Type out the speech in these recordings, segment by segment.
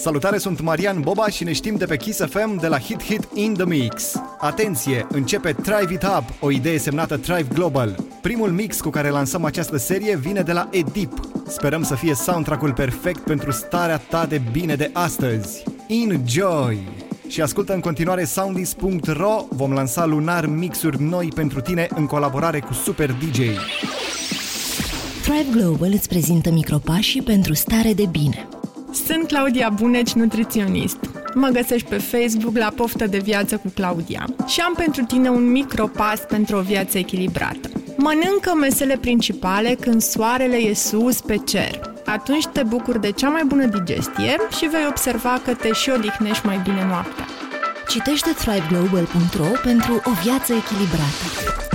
Salutare, sunt Marian Boba și ne știm de pe Kiss FM de la Hit Hit in the Mix. Atenție, începe Trive It Up, o idee semnată Trive Global. Primul mix cu care lansăm această serie vine de la Edip. Sperăm să fie soundtrack-ul perfect pentru starea ta de bine de astăzi. Enjoy! Și ascultă în continuare soundis.ro, vom lansa lunar mixuri noi pentru tine în colaborare cu super DJ. Thrive Global îți prezintă micropașii pentru stare de bine. Sunt Claudia Buneci, nutriționist. Mă găsești pe Facebook la Poftă de Viață cu Claudia și am pentru tine un micropas pentru o viață echilibrată. Mănâncă mesele principale când soarele e sus pe cer. Atunci te bucuri de cea mai bună digestie și vei observa că te și odihnești mai bine noaptea. Citește thriveglobal.ro pentru o viață echilibrată.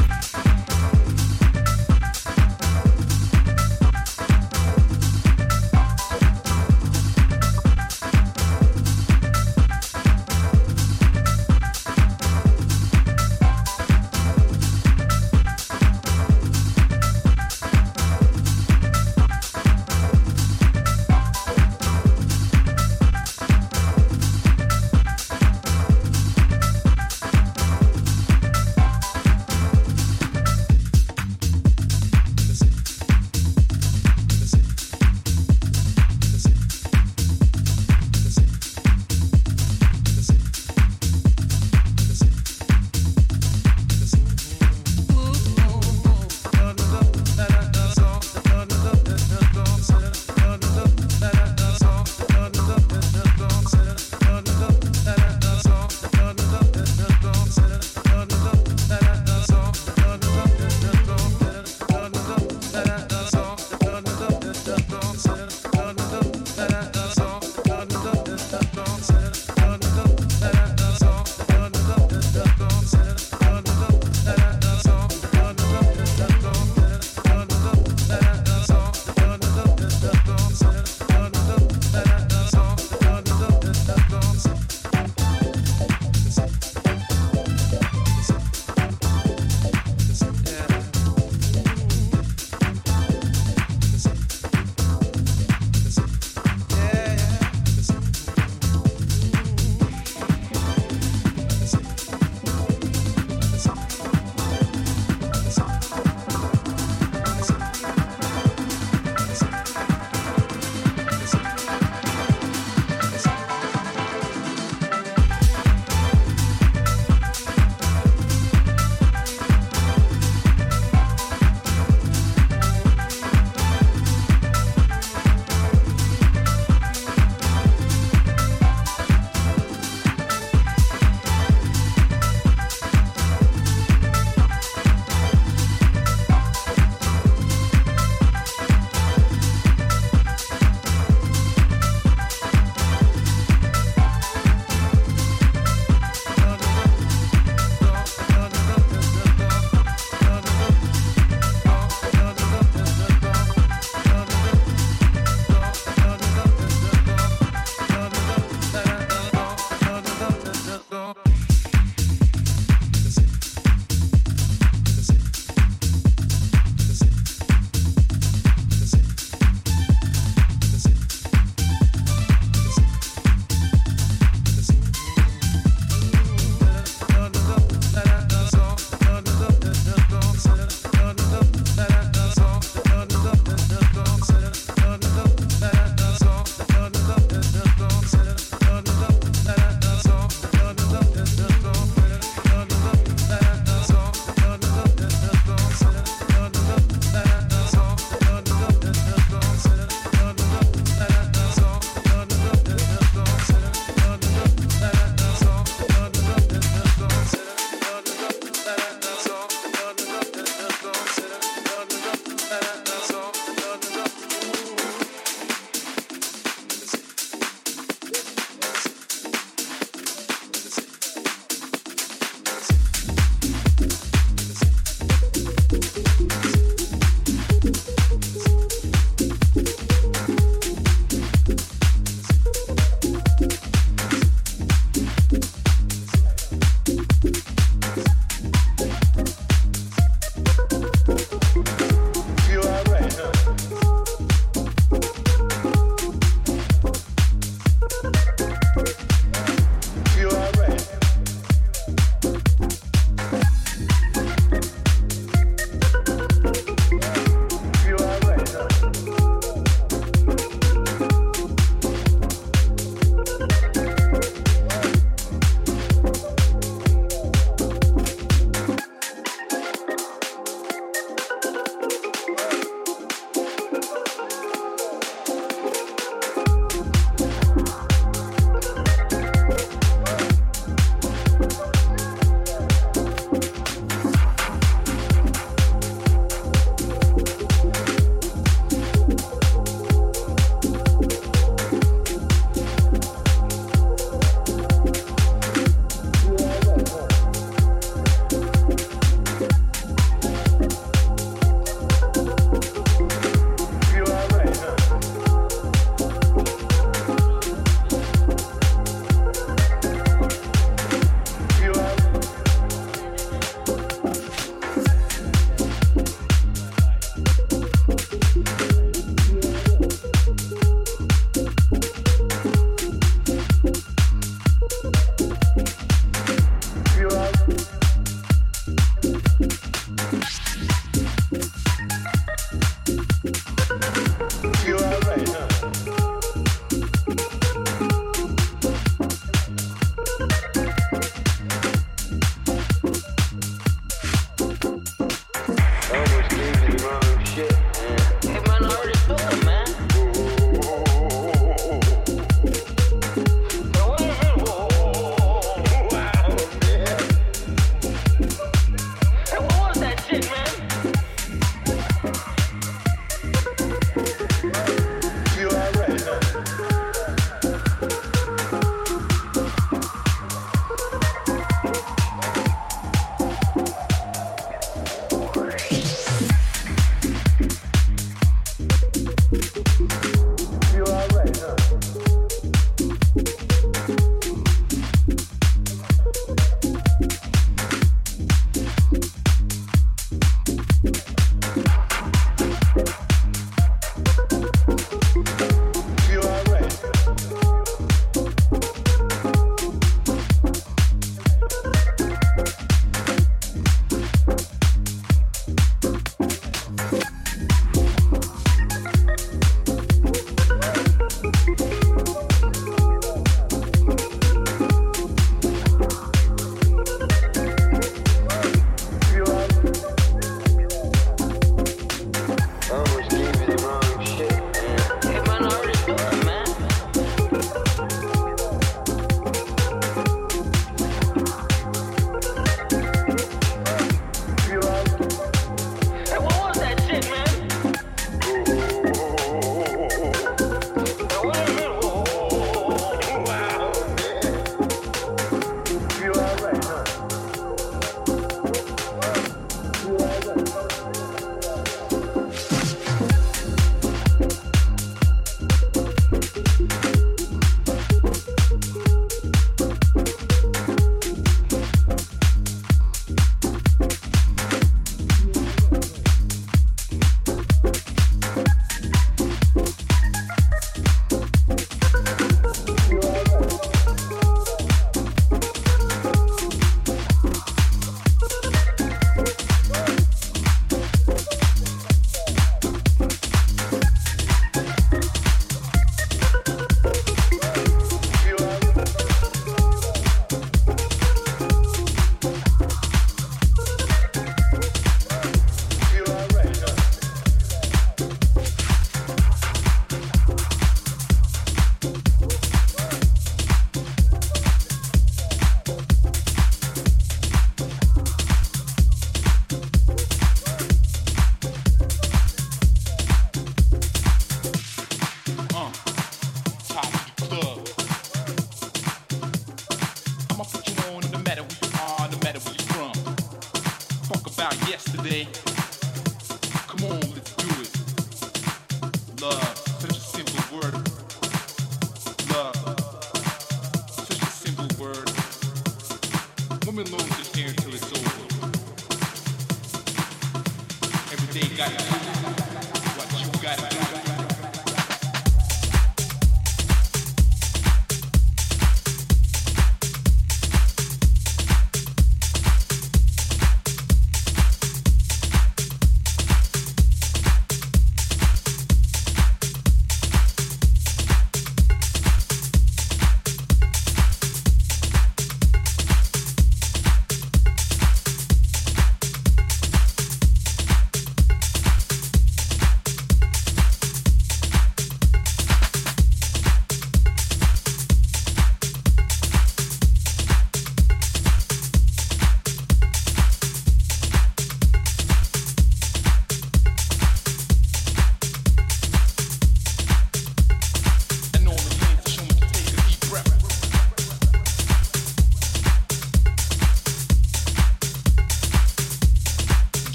yesterday.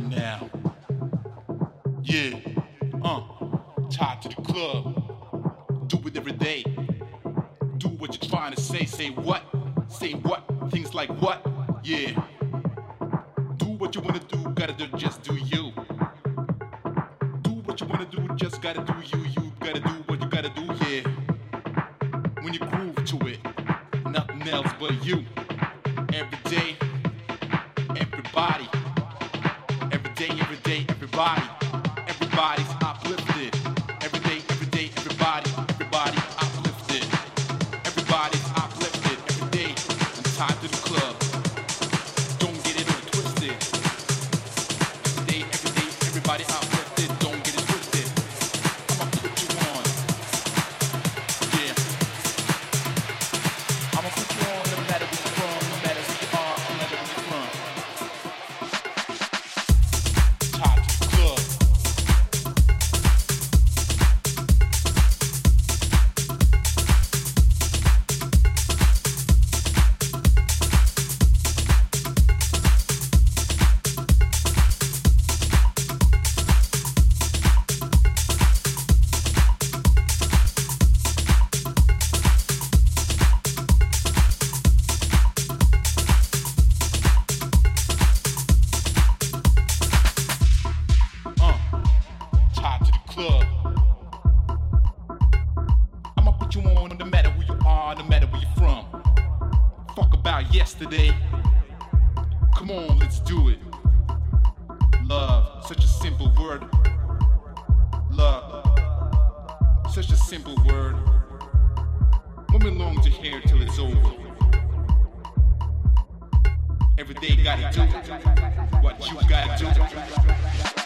now. Yeah, uh, tied to the club. Do it every day. Do what you're trying to say. Say what? Say what? Things like what? Yeah. Such a simple word. Love. Such a simple word. Women long to hear till it's over. Every day gotta do what you gotta do.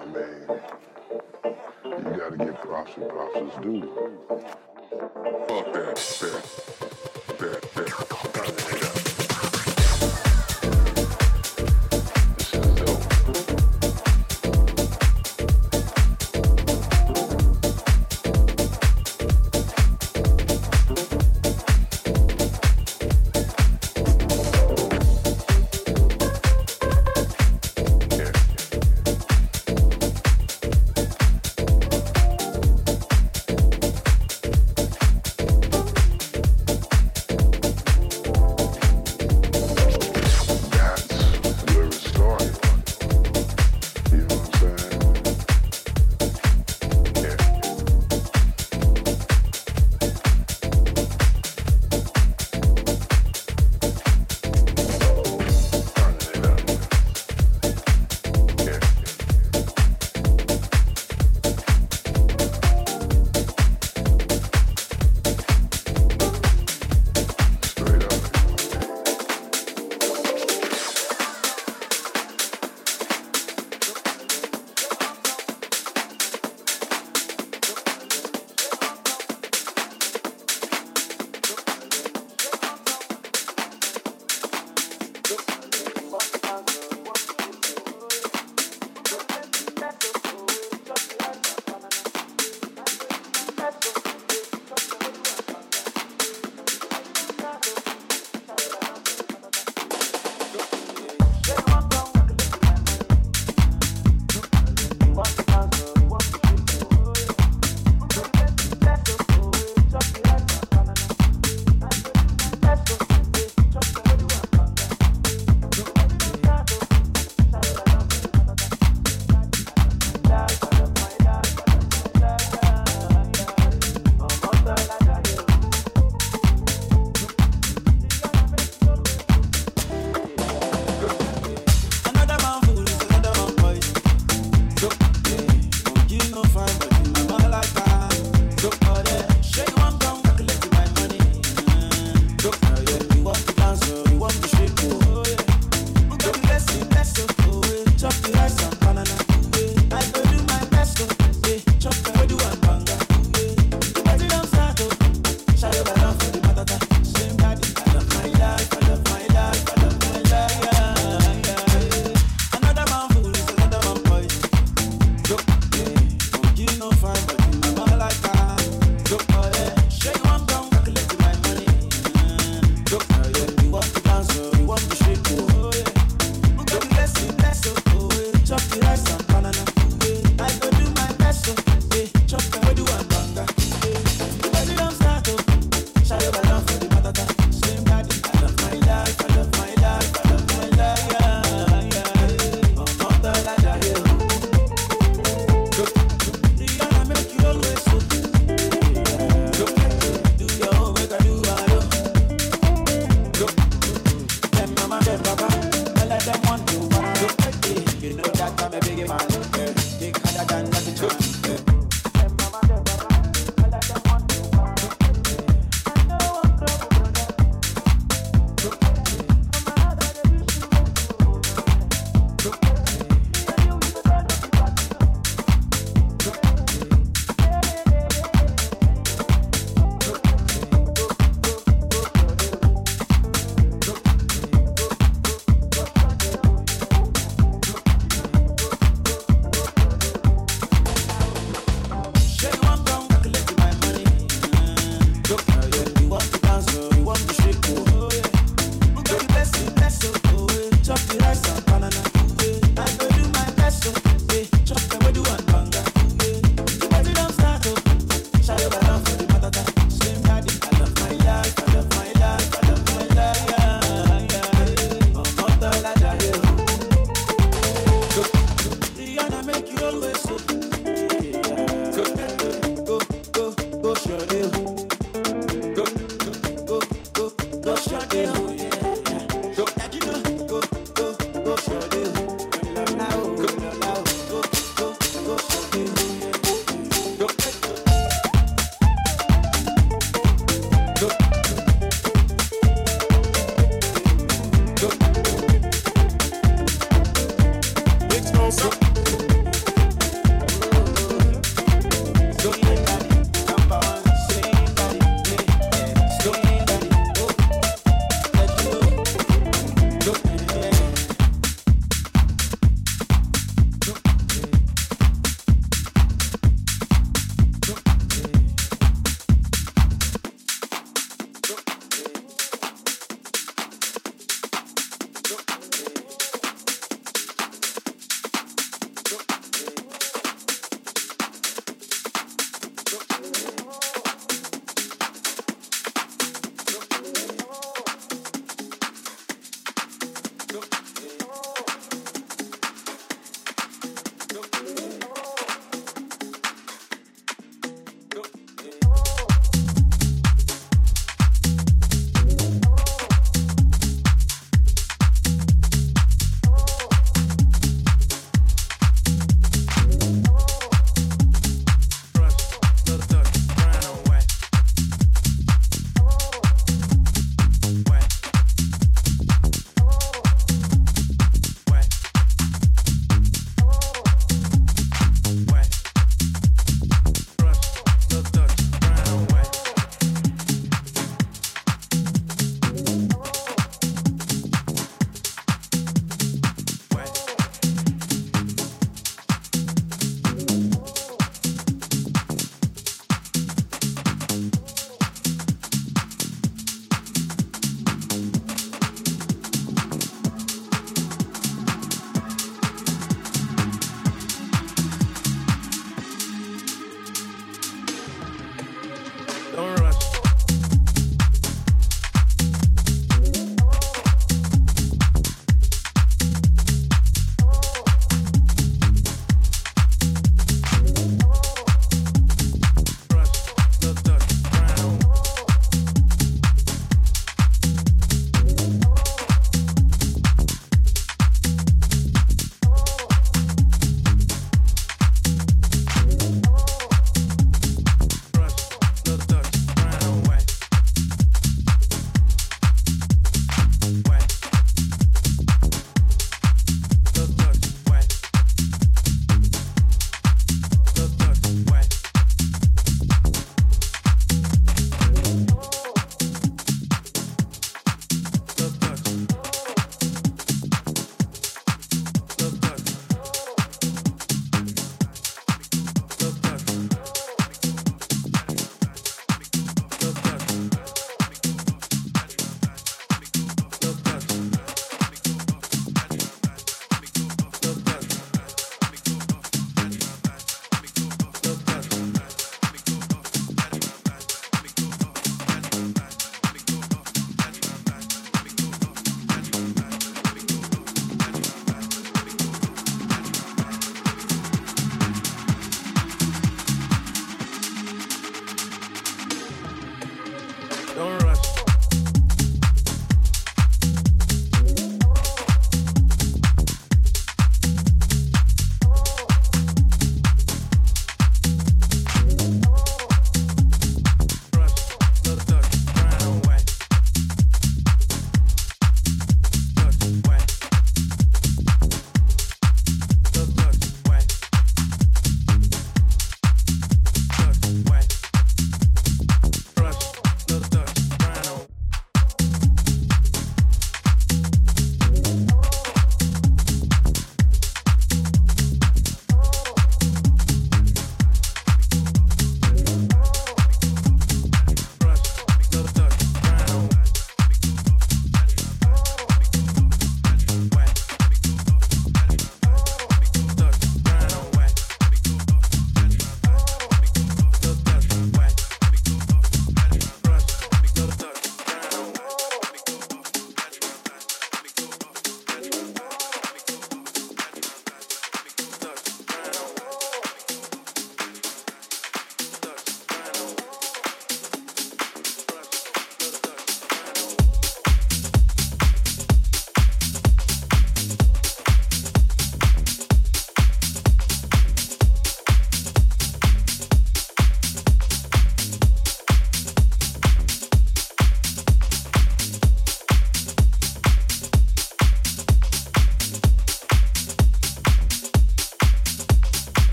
I mean, you gotta give props and props is due. Fuck that, shit. Go for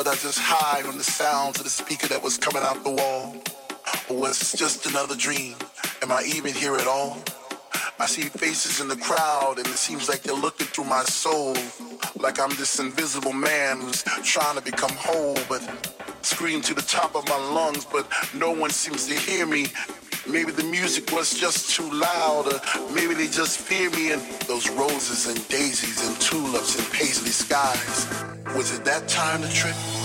to the sounds of the speaker that was coming out the wall? Or was this just another dream? Am I even here at all? I see faces in the crowd and it seems like they're looking through my soul. Like I'm this invisible man who's trying to become whole, but scream to the top of my lungs, but no one seems to hear me. Maybe the music was just too loud, or maybe they just fear me and those roses and daisies and tulips and paisley skies. Was it that time to trip?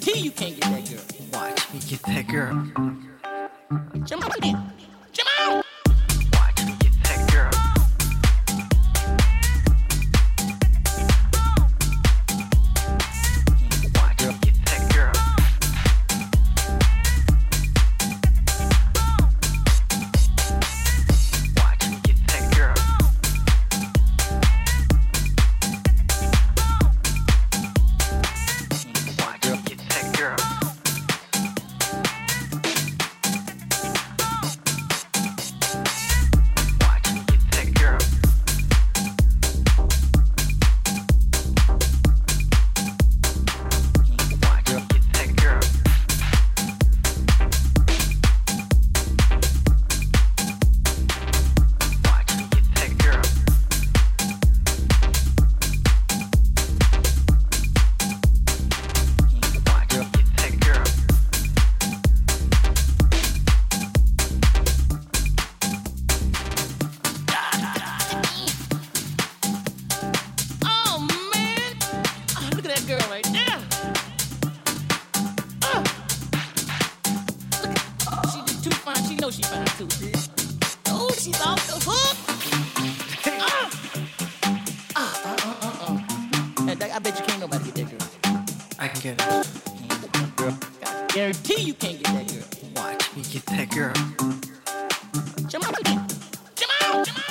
guarantee you can't get that girl. Watch me get that girl. get it. I guarantee you can't get that girl. Watch me get that girl. Come on, come on.